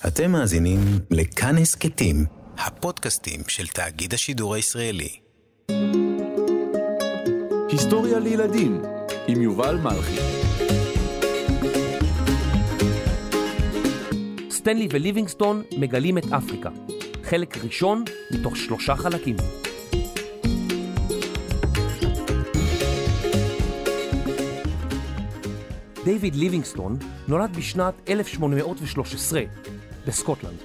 אתם מאזינים לכאן הסכתים, הפודקאסטים של תאגיד השידור הישראלי. היסטוריה לילדים עם יובל מלכי. סטנלי וליבינגסטון מגלים את אפריקה. חלק ראשון מתוך שלושה חלקים. דיוויד ליבינגסטון נולד בשנת 1813 בסקוטלנד.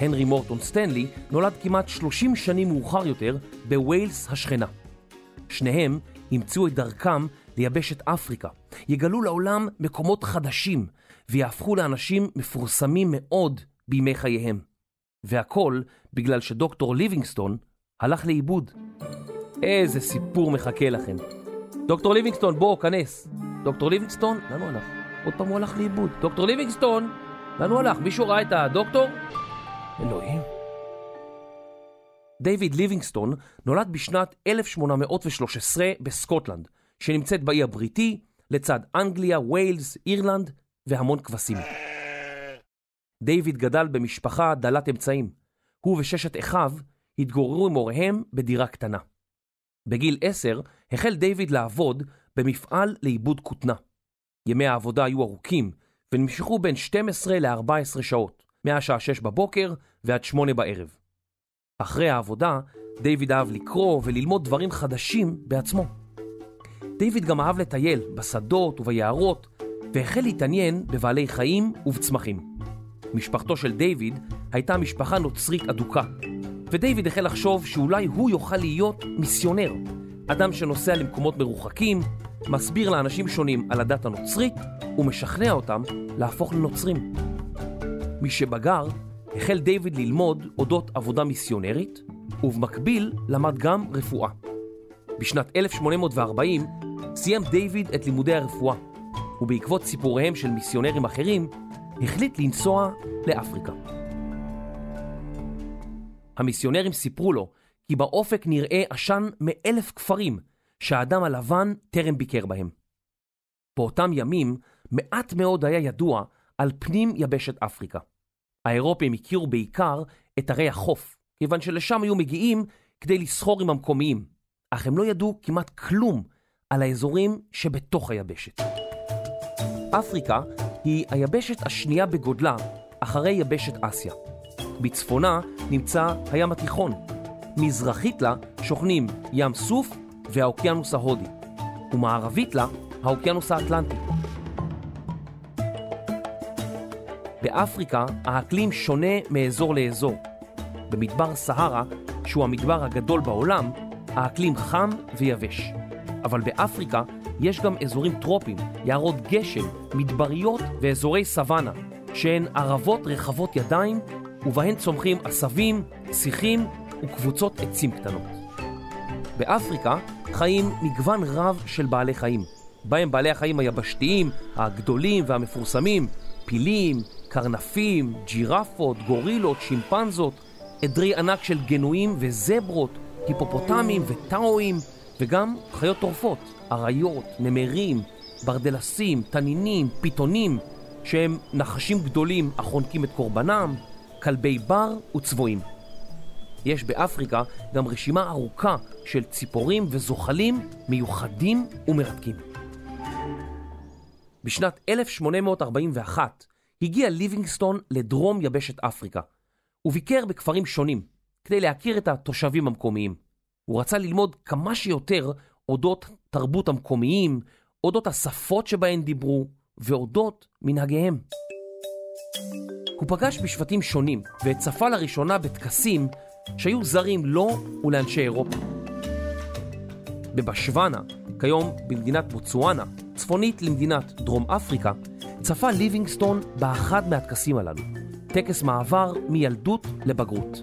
הנרי מורטון סטנלי נולד כמעט 30 שנים מאוחר יותר בווילס השכנה. שניהם ימצאו את דרכם ליבשת אפריקה, יגלו לעולם מקומות חדשים ויהפכו לאנשים מפורסמים מאוד בימי חייהם. והכל בגלל שדוקטור ליבינגסטון הלך לאיבוד. איזה סיפור מחכה לכם. דוקטור ליבינגסטון, בוא, כנס. דוקטור ליבינגסטון, לאן הוא הלך? עוד פעם הוא הלך לאיבוד. דוקטור ליבינגסטון, לאן הוא הלך? מישהו ראה את הדוקטור? אלוהים. דיוויד ליבינגסטון נולד בשנת 1813 בסקוטלנד, שנמצאת באי הבריטי, לצד אנגליה, ויילס, אירלנד והמון כבשים. דיוויד גדל במשפחה דלת אמצעים. הוא וששת אחיו התגוררו עם הוריהם בדירה קטנה. בגיל עשר החל דיוויד לעבוד במפעל לעיבוד כותנה. ימי העבודה היו ארוכים ונמשכו בין 12 ל-14 שעות, מהשעה 6 בבוקר ועד 8 בערב. אחרי העבודה, דיוויד אהב לקרוא וללמוד דברים חדשים בעצמו. דיוויד גם אהב לטייל בשדות וביערות, והחל להתעניין בבעלי חיים ובצמחים. משפחתו של דיוויד הייתה משפחה נוצרית אדוקה, ודיוויד החל לחשוב שאולי הוא יוכל להיות מיסיונר, אדם שנוסע למקומות מרוחקים, מסביר לאנשים שונים על הדת הנוצרית ומשכנע אותם להפוך לנוצרים. משבגר, החל דיוויד ללמוד אודות עבודה מיסיונרית, ובמקביל למד גם רפואה. בשנת 1840 סיים דיוויד את לימודי הרפואה, ובעקבות סיפוריהם של מיסיונרים אחרים, החליט לנסוע לאפריקה. המיסיונרים סיפרו לו כי באופק נראה עשן מאלף כפרים שהאדם הלבן טרם ביקר בהם. באותם ימים מעט מאוד היה ידוע על פנים יבשת אפריקה. האירופים הכירו בעיקר את ערי החוף, כיוון שלשם היו מגיעים כדי לסחור עם המקומיים, אך הם לא ידעו כמעט כלום על האזורים שבתוך היבשת. אפריקה היא היבשת השנייה בגודלה אחרי יבשת אסיה. בצפונה נמצא הים התיכון. מזרחית לה שוכנים ים סוף והאוקיינוס ההודי, ומערבית לה האוקיינוס האטלנטי. באפריקה האקלים שונה מאזור לאזור. במדבר סהרה, שהוא המדבר הגדול בעולם, האקלים חם ויבש. אבל באפריקה יש גם אזורים טרופיים, יערות גשם, מדבריות ואזורי סוואנה, שהן ערבות רחבות ידיים, ובהן צומחים עשבים, שיחים וקבוצות עצים קטנות. באפריקה חיים מגוון רב של בעלי חיים, בהם בעלי החיים היבשתיים, הגדולים והמפורסמים, פילים, קרנפים, ג'ירפות, גורילות, שימפנזות, עדרי ענק של גנועים וזברות, היפופוטמים וטאואים, וגם חיות טורפות, אריות, נמרים, ברדלסים, תנינים, פיתונים, שהם נחשים גדולים החונקים את קורבנם, כלבי בר וצבועים. יש באפריקה גם רשימה ארוכה של ציפורים וזוחלים מיוחדים ומרתקים. בשנת 1841 הגיע ליבינגסטון לדרום יבשת אפריקה, וביקר בכפרים שונים כדי להכיר את התושבים המקומיים. הוא רצה ללמוד כמה שיותר אודות תרבות המקומיים, אודות השפות שבהן דיברו, ואודות מנהגיהם. הוא פגש בשבטים שונים וצפה לראשונה בטקסים שהיו זרים לו ולאנשי אירופה. בבשוואנה, כיום במדינת בוצואנה, צפונית למדינת דרום אפריקה, צפה ליבינגסטון באחד מהטקסים הללו, טקס מעבר מילדות לבגרות.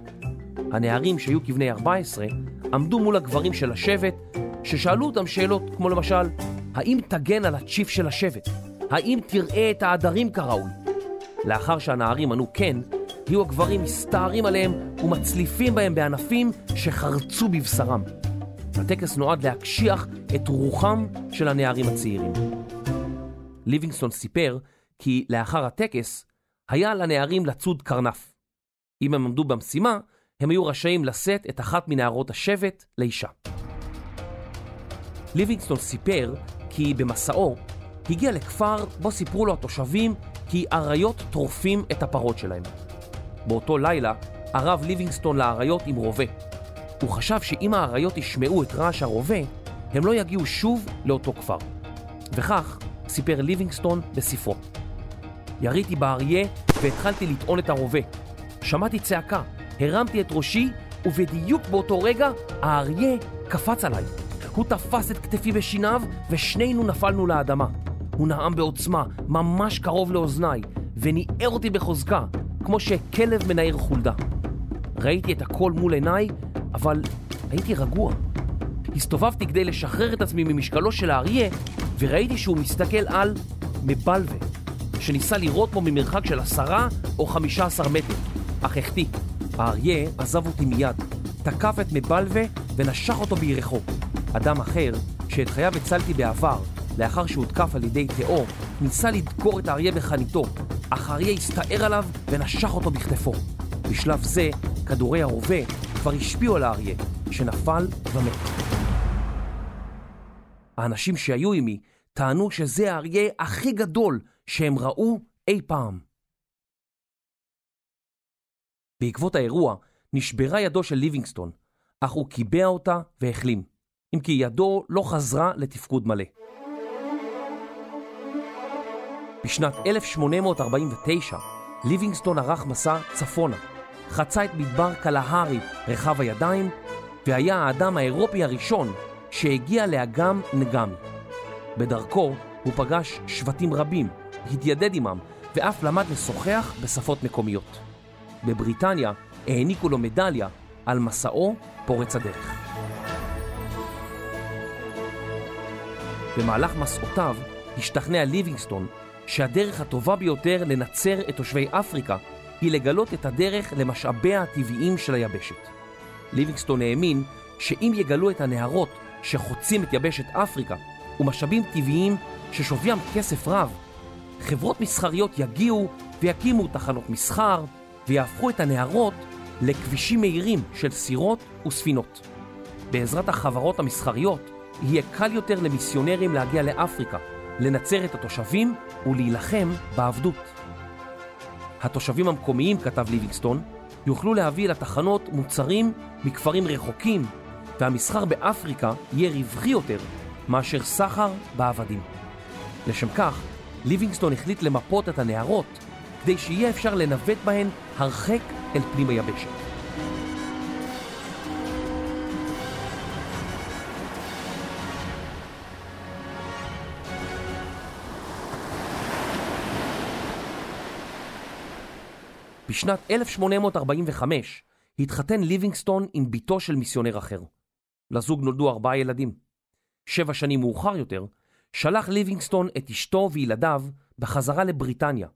הנערים שהיו כבני 14 עמדו מול הגברים של השבט, ששאלו אותם שאלות כמו למשל, האם תגן על הצ'יף של השבט? האם תראה את העדרים כראוי? לאחר שהנערים ענו כן, היו הגברים מסתערים עליהם ומצליפים בהם בענפים שחרצו בבשרם. הטקס נועד להקשיח את רוחם של הנערים הצעירים. ליבינגסטון סיפר כי לאחר הטקס, היה לנערים לצוד קרנף. אם הם עמדו במשימה, הם היו רשאים לשאת את אחת מנערות השבט לאישה. ליבינגסטון סיפר כי במסעו הגיע לכפר בו סיפרו לו התושבים כי אריות טורפים את הפרות שלהם. באותו לילה ערב ליבינגסטון לאריות עם רובה. הוא חשב שאם האריות ישמעו את רעש הרובה, הם לא יגיעו שוב לאותו כפר. וכך סיפר ליבינגסטון בספרו. יריתי באריה והתחלתי לטעון את הרובה. שמעתי צעקה, הרמתי את ראשי, ובדיוק באותו רגע האריה קפץ עליי. הוא תפס את כתפי בשיניו, ושנינו נפלנו לאדמה. הוא נאם בעוצמה, ממש קרוב לאוזניי, וניער אותי בחוזקה, כמו שכלב מנער חולדה. ראיתי את הכל מול עיניי, אבל הייתי רגוע. הסתובבתי כדי לשחרר את עצמי ממשקלו של האריה, וראיתי שהוא מסתכל על מבלווה, שניסה לירות בו ממרחק של עשרה או חמישה עשר מטר, אך החטיא. האריה עזב אותי מיד, תקף את מבלווה ונשך אותו בירכו. אדם אחר, שאת חייו הצלתי בעבר, לאחר שהותקף על ידי תאו, ניסה לדקור את האריה בחניתו, אך האריה הסתער עליו ונשך אותו בכתפו. בשלב זה, כדורי הרובה כבר השפיעו על האריה, שנפל ומת. האנשים שהיו עימי טענו שזה האריה הכי גדול שהם ראו אי פעם. בעקבות האירוע נשברה ידו של ליבינגסטון, אך הוא קיבע אותה והחלים, אם כי ידו לא חזרה לתפקוד מלא. בשנת 1849 ליבינגסטון ערך מסע צפונה, חצה את מדבר קלהרי רחב הידיים, והיה האדם האירופי הראשון שהגיע לאגם נגמי. בדרכו הוא פגש שבטים רבים, התיידד עמם, ואף למד לשוחח בשפות מקומיות. בבריטניה העניקו לו מדליה על מסעו פורץ הדרך. במהלך מסעותיו השתכנע ליבינגסטון שהדרך הטובה ביותר לנצר את תושבי אפריקה היא לגלות את הדרך למשאביה הטבעיים של היבשת. ליבינגסטון האמין שאם יגלו את הנהרות שחוצים את יבשת אפריקה ומשאבים טבעיים ששוויים כסף רב, חברות מסחריות יגיעו ויקימו תחנות מסחר ויהפכו את הנהרות לכבישים מהירים של סירות וספינות. בעזרת החברות המסחריות יהיה קל יותר למיסיונרים להגיע לאפריקה, לנצר את התושבים ולהילחם בעבדות. התושבים המקומיים, כתב ליבינגסטון, יוכלו להביא לתחנות מוצרים מכפרים רחוקים, והמסחר באפריקה יהיה רווחי יותר מאשר סחר בעבדים. לשם כך, ליבינגסטון החליט למפות את הנהרות כדי שיהיה אפשר לנווט בהן הרחק אל פנים היבשת. בשנת 1845 התחתן ליבינגסטון עם בתו של מיסיונר אחר. לזוג נולדו ארבעה ילדים. שבע שנים מאוחר יותר, שלח ליבינגסטון את אשתו וילדיו בחזרה לבריטניה,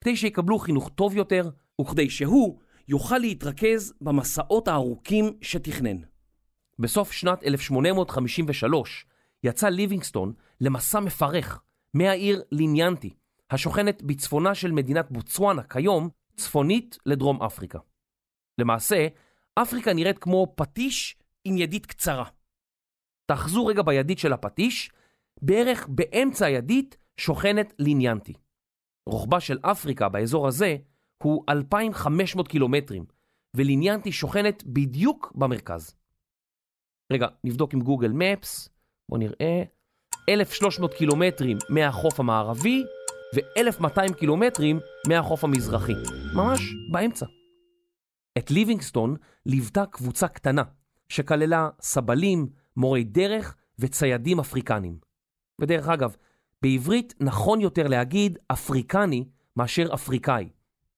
כדי שיקבלו חינוך טוב יותר, וכדי שהוא יוכל להתרכז במסעות הארוכים שתכנן. בסוף שנת 1853 יצא ליבינגסטון למסע מפרך מהעיר ליניאנטי, השוכנת בצפונה של מדינת בוצואנה כיום, צפונית לדרום אפריקה. למעשה, אפריקה נראית כמו פטיש עם ידית קצרה. תאחזו רגע בידית של הפטיש, בערך באמצע הידית שוכנת ליניאנטי. רוחבה של אפריקה באזור הזה הוא 2,500 קילומטרים, וליניאנטי שוכנת בדיוק במרכז. רגע, נבדוק עם גוגל מפס, בואו נראה, 1,300 קילומטרים מהחוף המערבי ו-1,200 קילומטרים מהחוף המזרחי, ממש באמצע. את ליבינגסטון ליוותה קבוצה קטנה, שכללה סבלים, מורי דרך וציידים אפריקנים. ודרך אגב, בעברית נכון יותר להגיד אפריקני מאשר אפריקאי,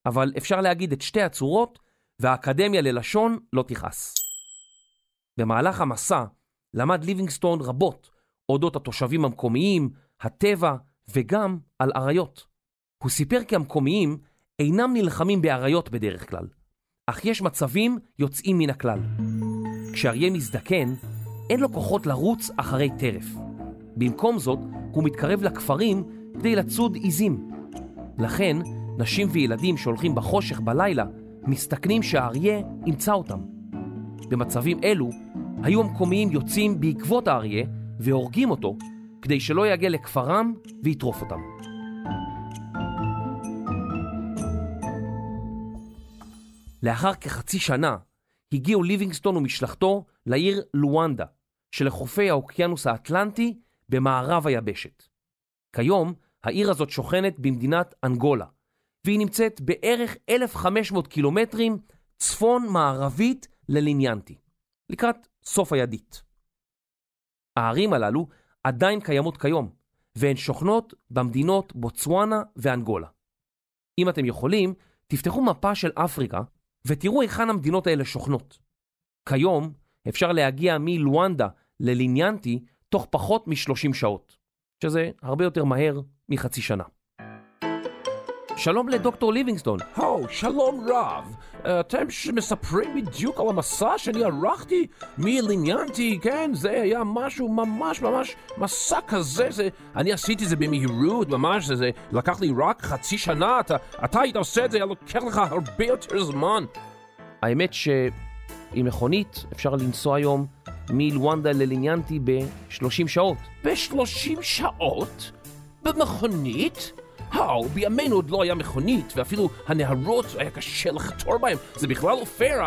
אבל אפשר להגיד את שתי הצורות והאקדמיה ללשון לא תכעס. במהלך המסע למד ליבינגסטון רבות אודות התושבים המקומיים, הטבע וגם על אריות. הוא סיפר כי המקומיים אינם נלחמים באריות בדרך כלל, אך יש מצבים יוצאים מן הכלל. כשאריה מזדקן, אין לו כוחות לרוץ אחרי טרף. במקום זאת, הוא מתקרב לכפרים כדי לצוד עיזים. לכן, נשים וילדים שהולכים בחושך בלילה מסתכנים שהאריה ימצא אותם. במצבים אלו, היו המקומיים יוצאים בעקבות האריה והורגים אותו כדי שלא יגיע לכפרם ויטרוף אותם. לאחר כחצי שנה הגיעו ליבינגסטון ומשלחתו לעיר לואנדה, שלחופי האוקיינוס האטלנטי במערב היבשת. כיום העיר הזאת שוכנת במדינת אנגולה, והיא נמצאת בערך 1,500 קילומטרים צפון-מערבית לליניאנטי, לקראת סוף הידית. הערים הללו עדיין קיימות כיום, והן שוכנות במדינות בוצואנה ואנגולה. אם אתם יכולים, תפתחו מפה של אפריקה ותראו היכן המדינות האלה שוכנות. כיום אפשר להגיע מלואנדה לליניאנטי תוך פחות מ-30 שעות, שזה הרבה יותר מהר מחצי שנה. שלום לדוקטור ליבינגסטון. הו, שלום רב. אתם מספרים בדיוק על המסע שאני ערכתי מליניאנטי, כן? זה היה משהו ממש ממש מסע כזה, זה... אני עשיתי את זה במהירות, ממש, זה, זה לקח לי רק חצי שנה, אתה, אתה היית עושה את זה, היה לוקח לך הרבה יותר זמן. האמת שעם מכונית אפשר לנסוע היום מלואנדה לליניאנטי ב-30 שעות. ב-30 שעות? במכונית? האו, בימינו עוד לא היה מכונית, ואפילו הנהרות היה קשה לחתור בהם. זה בכלל לא פייר,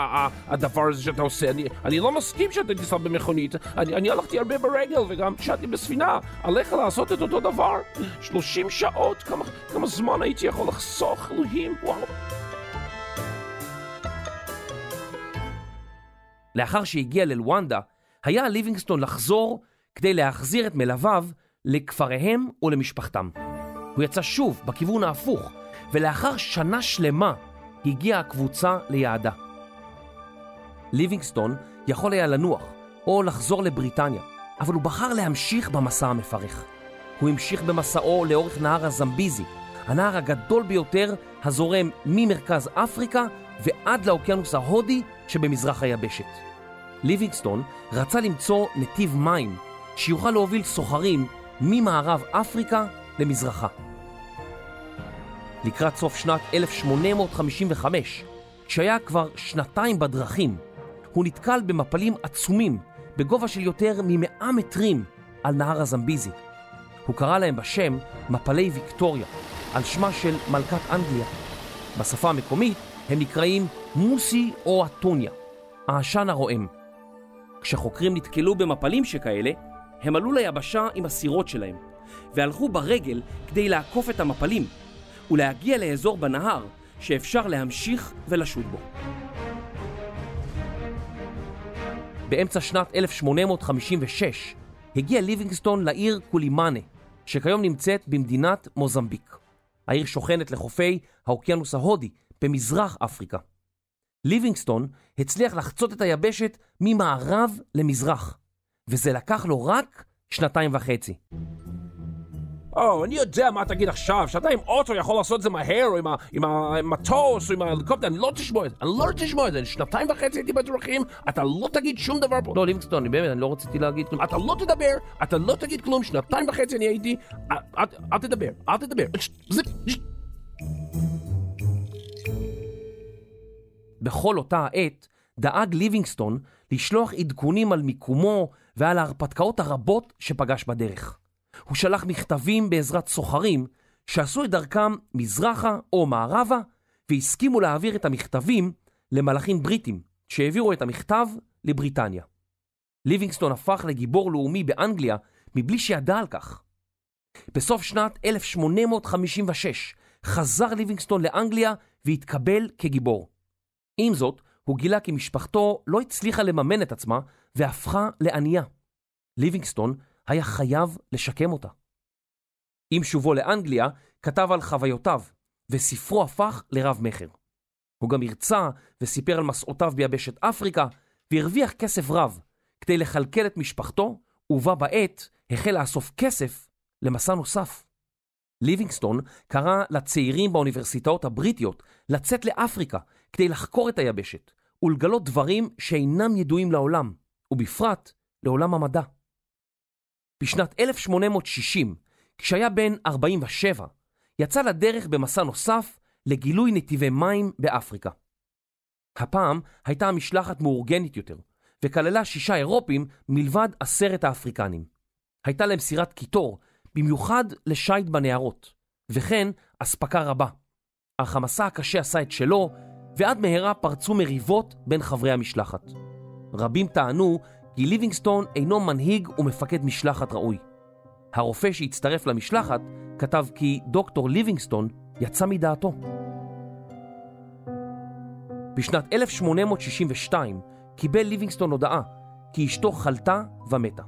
הדבר הזה שאתה עושה. אני, אני לא מסכים שאתה תיסע במכונית. אני, אני הלכתי הרבה ברגל, וגם כשאתי בספינה. עליך לעשות את אותו דבר. 30 שעות, כמה, כמה זמן הייתי יכול לחסוך, אלוהים, וואו. לאחר שהגיע ללואנדה, היה ליבינגסטון לחזור כדי להחזיר את מלוויו לכפריהם ולמשפחתם. הוא יצא שוב בכיוון ההפוך, ולאחר שנה שלמה הגיעה הקבוצה ליעדה. ליבינגסטון יכול היה לנוח או לחזור לבריטניה, אבל הוא בחר להמשיך במסע המפרך. הוא המשיך במסעו לאורך נהר הזמביזי, הנהר הגדול ביותר הזורם ממרכז אפריקה ועד לאוקיינוס ההודי שבמזרח היבשת. ליבינגסטון רצה למצוא נתיב מים שיוכל להוביל סוחרים ממערב אפריקה למזרחה. לקראת סוף שנת 1855, כשהיה כבר שנתיים בדרכים, הוא נתקל במפלים עצומים בגובה של יותר מ-100 מטרים על נהר הזמביזי. הוא קרא להם בשם מפלי ויקטוריה, על שמה של מלכת אנגליה. בשפה המקומית הם נקראים מוסי או אתוניה, העשן הרועם. כשחוקרים נתקלו במפלים שכאלה, הם עלו ליבשה עם הסירות שלהם, והלכו ברגל כדי לעקוף את המפלים ולהגיע לאזור בנהר שאפשר להמשיך ולשוט בו. באמצע שנת 1856 הגיע ליבינגסטון לעיר קולימאנה, שכיום נמצאת במדינת מוזמביק. העיר שוכנת לחופי האוקיינוס ההודי במזרח אפריקה. ליבינגסטון הצליח לחצות את היבשת ממערב למזרח, וזה לקח לו רק שנתיים וחצי. או, אני יודע מה תגיד עכשיו, שאתה עם אוטו יכול לעשות את זה מהר, או עם, המטוס, או עם ההליקופטר, אני לא תשמע את זה, אני לא תשמע את זה, שנתיים וחצי הייתי בדרכים, אתה לא תגיד שום דבר פה. לא, ליבינגסטון, אני באמת, אני לא רציתי להגיד כלום. אתה לא תדבר, אתה לא תגיד כלום, שנתיים וחצי אני הייתי, אל תדבר, אל תדבר. בכל אותה העת דאג ליבינגסטון לשלוח עדכונים על מיקומו ועל ההרפתקאות הרבות שפגש בדרך. הוא שלח מכתבים בעזרת סוחרים שעשו את דרכם מזרחה או מערבה והסכימו להעביר את המכתבים למלאכים בריטים שהעבירו את המכתב לבריטניה. ליבינגסטון הפך לגיבור לאומי באנגליה מבלי שידע על כך. בסוף שנת 1856 חזר ליבינגסטון לאנגליה והתקבל כגיבור. עם זאת, הוא גילה כי משפחתו לא הצליחה לממן את עצמה והפכה לענייה. ליבינגסטון היה חייב לשקם אותה. עם שובו לאנגליה, כתב על חוויותיו, וספרו הפך לרב-מכר. הוא גם הרצה וסיפר על מסעותיו ביבשת אפריקה, והרוויח כסף רב כדי לכלכל את משפחתו, ובה בעת החל לאסוף כסף למסע נוסף. ליבינגסטון קרא לצעירים באוניברסיטאות הבריטיות לצאת לאפריקה כדי לחקור את היבשת ולגלות דברים שאינם ידועים לעולם, ובפרט לעולם המדע. בשנת 1860, כשהיה בן 47, יצא לדרך במסע נוסף לגילוי נתיבי מים באפריקה. הפעם הייתה המשלחת מאורגנת יותר, וכללה שישה אירופים מלבד עשרת האפריקנים. הייתה להם סירת קיטור, במיוחד לשייט בנהרות, וכן אספקה רבה. אך המסע הקשה עשה את שלו, ועד מהרה פרצו מריבות בין חברי המשלחת. רבים טענו כי ליבינגסטון אינו מנהיג ומפקד משלחת ראוי. הרופא שהצטרף למשלחת כתב כי דוקטור ליבינגסטון יצא מדעתו. בשנת 1862 קיבל ליבינגסטון הודעה כי אשתו חלתה ומתה.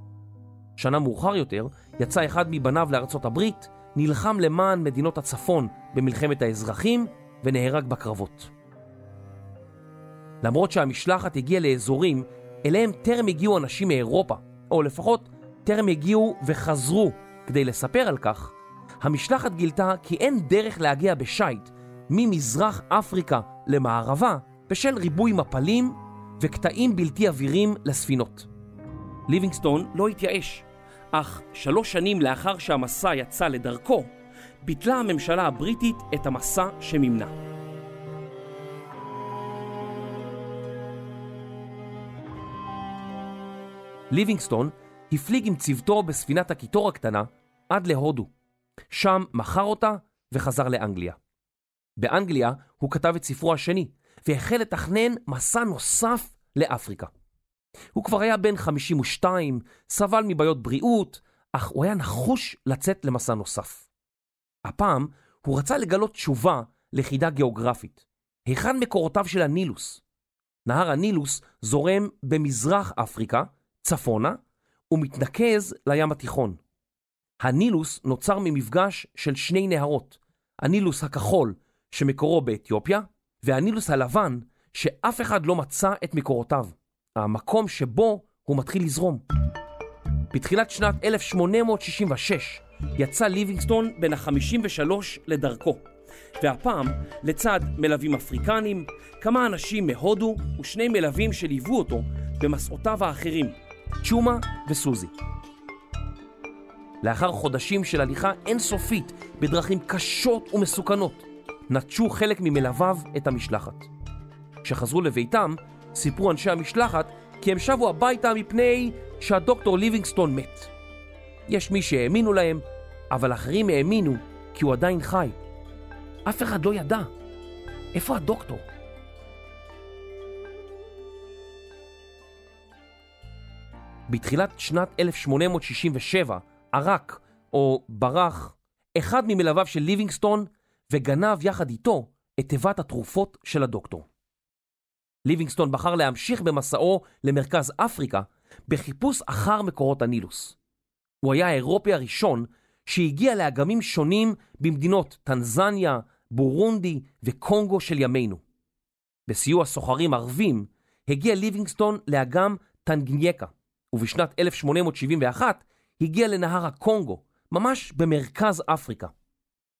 שנה מאוחר יותר יצא אחד מבניו לארצות הברית, נלחם למען מדינות הצפון במלחמת האזרחים ונהרג בקרבות. למרות שהמשלחת הגיעה לאזורים אליהם טרם הגיעו אנשים מאירופה, או לפחות טרם הגיעו וחזרו כדי לספר על כך, המשלחת גילתה כי אין דרך להגיע בשייט ממזרח אפריקה למערבה בשל ריבוי מפלים וקטעים בלתי אווירים לספינות. ליבינגסטון לא התייאש, אך שלוש שנים לאחר שהמסע יצא לדרכו, ביטלה הממשלה הבריטית את המסע שמימנה. ליבינגסטון הפליג עם צוותו בספינת הקיטור הקטנה עד להודו. שם מכר אותה וחזר לאנגליה. באנגליה הוא כתב את ספרו השני, והחל לתכנן מסע נוסף לאפריקה. הוא כבר היה בן 52, סבל מבעיות בריאות, אך הוא היה נחוש לצאת למסע נוסף. הפעם הוא רצה לגלות תשובה לחידה גיאוגרפית. היכן מקורותיו של הנילוס? נהר הנילוס זורם במזרח אפריקה, צפונה, ומתנקז לים התיכון. הנילוס נוצר ממפגש של שני נהרות, הנילוס הכחול שמקורו באתיופיה, והנילוס הלבן שאף אחד לא מצא את מקורותיו, המקום שבו הוא מתחיל לזרום. בתחילת שנת 1866 יצא ליבינגסטון בן ה-53 לדרכו, והפעם לצד מלווים אפריקנים, כמה אנשים מהודו ושני מלווים שליוו אותו במסעותיו האחרים, צ'ומה וסוזי. לאחר חודשים של הליכה אינסופית בדרכים קשות ומסוכנות, נטשו חלק ממלוויו את המשלחת. כשחזרו לביתם, סיפרו אנשי המשלחת כי הם שבו הביתה מפני שהדוקטור ליבינגסטון מת. יש מי שהאמינו להם, אבל אחרים האמינו כי הוא עדיין חי. אף אחד לא ידע. איפה הדוקטור? בתחילת שנת 1867 ערק, או ברח, אחד ממלוויו של ליבינגסטון וגנב יחד איתו את תיבת התרופות של הדוקטור. ליבינגסטון בחר להמשיך במסעו למרכז אפריקה בחיפוש אחר מקורות הנילוס. הוא היה האירופי הראשון שהגיע לאגמים שונים במדינות טנזניה, בורונדי וקונגו של ימינו. בסיוע סוחרים ערבים הגיע ליבינגסטון לאגם טנגנייקה, ובשנת 1871 הגיע לנהר הקונגו, ממש במרכז אפריקה.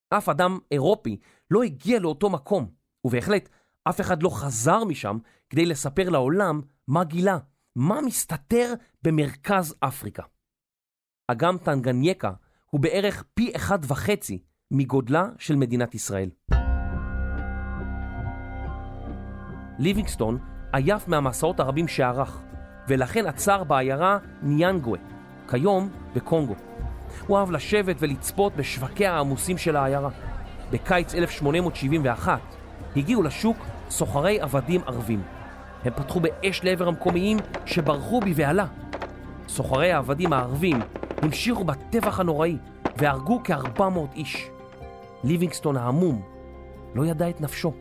אף אדם אירופי לא הגיע לאותו מקום, ובהחלט אף אחד לא חזר משם כדי לספר לעולם מה גילה, מה מסתתר במרכז אפריקה. אגם טנגנייקה הוא בערך פי אחד וחצי מגודלה של מדינת ישראל. ליבינגסטון עייף מהמסעות הרבים שערך, ולכן עצר בעיירה ניאנגווה, כיום בקונגו. הוא אהב לשבת ולצפות בשווקיה העמוסים של העיירה. בקיץ 1871 הגיעו לשוק סוחרי עבדים ערבים. הם פתחו באש לעבר המקומיים שברחו בבהלה. סוחרי העבדים הערבים המשיכו בטבח הנוראי והרגו כ-400 איש. ליבינגסטון ההמום לא ידע את נפשו.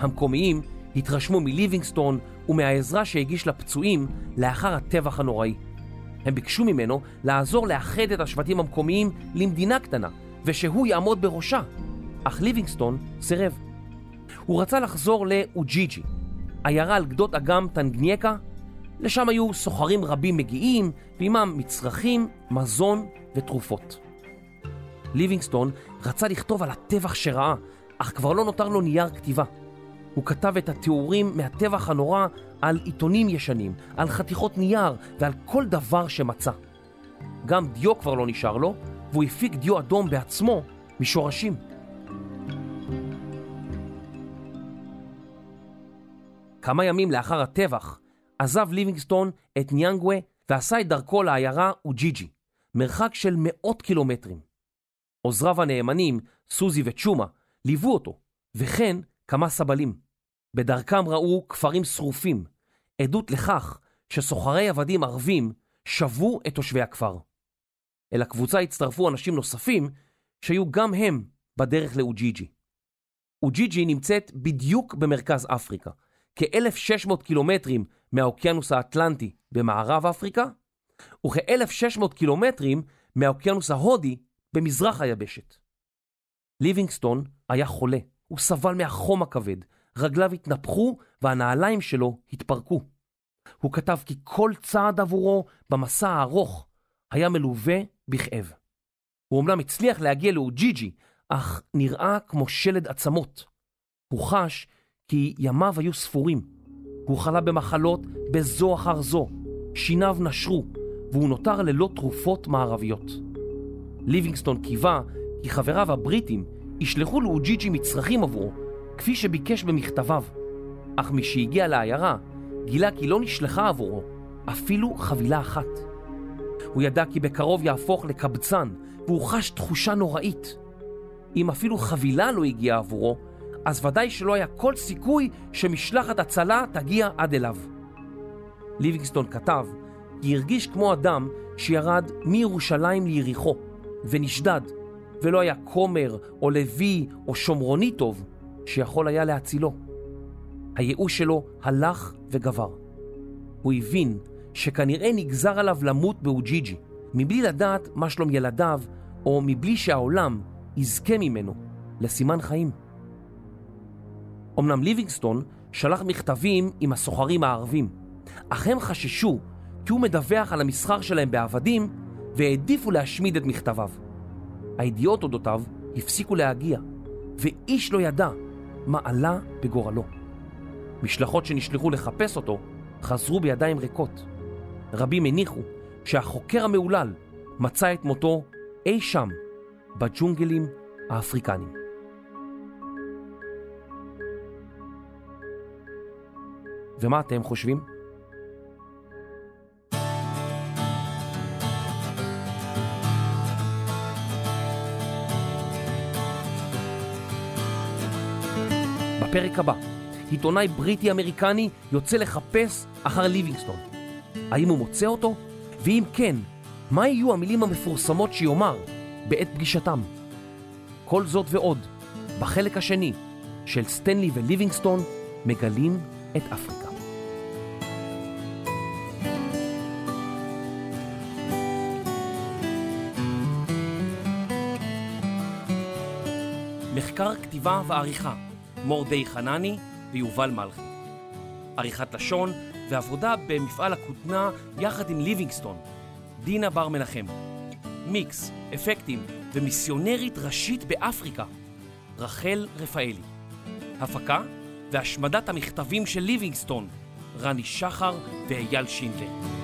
המקומיים התרשמו מליבינגסטון ומהעזרה שהגיש לפצועים לאחר הטבח הנוראי. הם ביקשו ממנו לעזור לאחד את השבטים המקומיים למדינה קטנה, ושהוא יעמוד בראשה. אך ליבינגסטון סירב. הוא רצה לחזור לאוג'יג'י, עיירה על גדות אגם טנגנייקה, לשם היו סוחרים רבים מגיעים, ועימם מצרכים, מזון ותרופות. ליבינגסטון רצה לכתוב על הטבח שראה, אך כבר לא נותר לו נייר כתיבה. הוא כתב את התיאורים מהטבח הנורא על עיתונים ישנים, על חתיכות נייר ועל כל דבר שמצא. גם דיו כבר לא נשאר לו, והוא הפיק דיו אדום בעצמו משורשים. כמה ימים לאחר הטבח, עזב ליבינגסטון את ניאנגווה ועשה את דרכו לעיירה אוג'יג'י, מרחק של מאות קילומטרים. עוזריו הנאמנים, סוזי וצ'ומה, ליוו אותו, וכן כמה סבלים. בדרכם ראו כפרים שרופים, עדות לכך שסוחרי עבדים ערבים שבו את תושבי הכפר. אל הקבוצה הצטרפו אנשים נוספים שהיו גם הם בדרך לאוג'יג'י. אוג'יג'י נמצאת בדיוק במרכז אפריקה, כ-1,600 קילומטרים מהאוקיינוס האטלנטי במערב אפריקה, וכ-1,600 קילומטרים מהאוקיינוס ההודי במזרח היבשת. ליבינגסטון היה חולה, הוא סבל מהחום הכבד, רגליו התנפחו והנעליים שלו התפרקו. הוא כתב כי כל צעד עבורו במסע הארוך היה מלווה בכאב. הוא אומנם הצליח להגיע לאוג'יג'י, אך נראה כמו שלד עצמות. הוא חש כי ימיו היו ספורים. הוא חלה במחלות בזו אחר זו, שיניו נשרו, והוא נותר ללא תרופות מערביות. ליבינגסטון קיווה כי חבריו הבריטים ישלחו לאוג'יג'י מצרכים עבורו, כפי שביקש במכתביו. אך משהגיע לעיירה, גילה כי לא נשלחה עבורו אפילו חבילה אחת. הוא ידע כי בקרוב יהפוך לקבצן, והוא חש תחושה נוראית. אם אפילו חבילה לא הגיעה עבורו, אז ודאי שלא היה כל סיכוי שמשלחת הצלה תגיע עד אליו. ליבינגסטון כתב כי הרגיש כמו אדם שירד מירושלים ליריחו, ונשדד, ולא היה כומר או לוי או שומרוני טוב שיכול היה להצילו. הייאוש שלו הלך וגבר. הוא הבין שכנראה נגזר עליו למות באוג'יג'י, מבלי לדעת מה שלום ילדיו, או מבלי שהעולם יזכה ממנו לסימן חיים. אמנם ליבינגסטון שלח מכתבים עם הסוחרים הערבים, אך הם חששו כי הוא מדווח על המסחר שלהם בעבדים והעדיפו להשמיד את מכתביו. הידיעות אודותיו הפסיקו להגיע, ואיש לא ידע מה עלה בגורלו. משלחות שנשלחו לחפש אותו חזרו בידיים ריקות. רבים הניחו שהחוקר המהולל מצא את מותו אי שם, בג'ונגלים האפריקניים. ומה אתם חושבים? בפרק הבא, עיתונאי בריטי-אמריקני יוצא לחפש אחר ליבינגסטון. האם הוא מוצא אותו? ואם כן, מה יהיו המילים המפורסמות שיאמר בעת פגישתם? כל זאת ועוד, בחלק השני של סטנלי וליבינגסטון מגלים את אפריקה. מחקר כתיבה ועריכה, מורדי חנני ויובל מלכי. עריכת לשון ועבודה במפעל הכותנה יחד עם ליבינגסטון, דינה בר מנחם. מיקס, אפקטים ומיסיונרית ראשית באפריקה, רחל רפאלי. הפקה והשמדת המכתבים של ליבינגסטון, רני שחר ואייל שינדלר.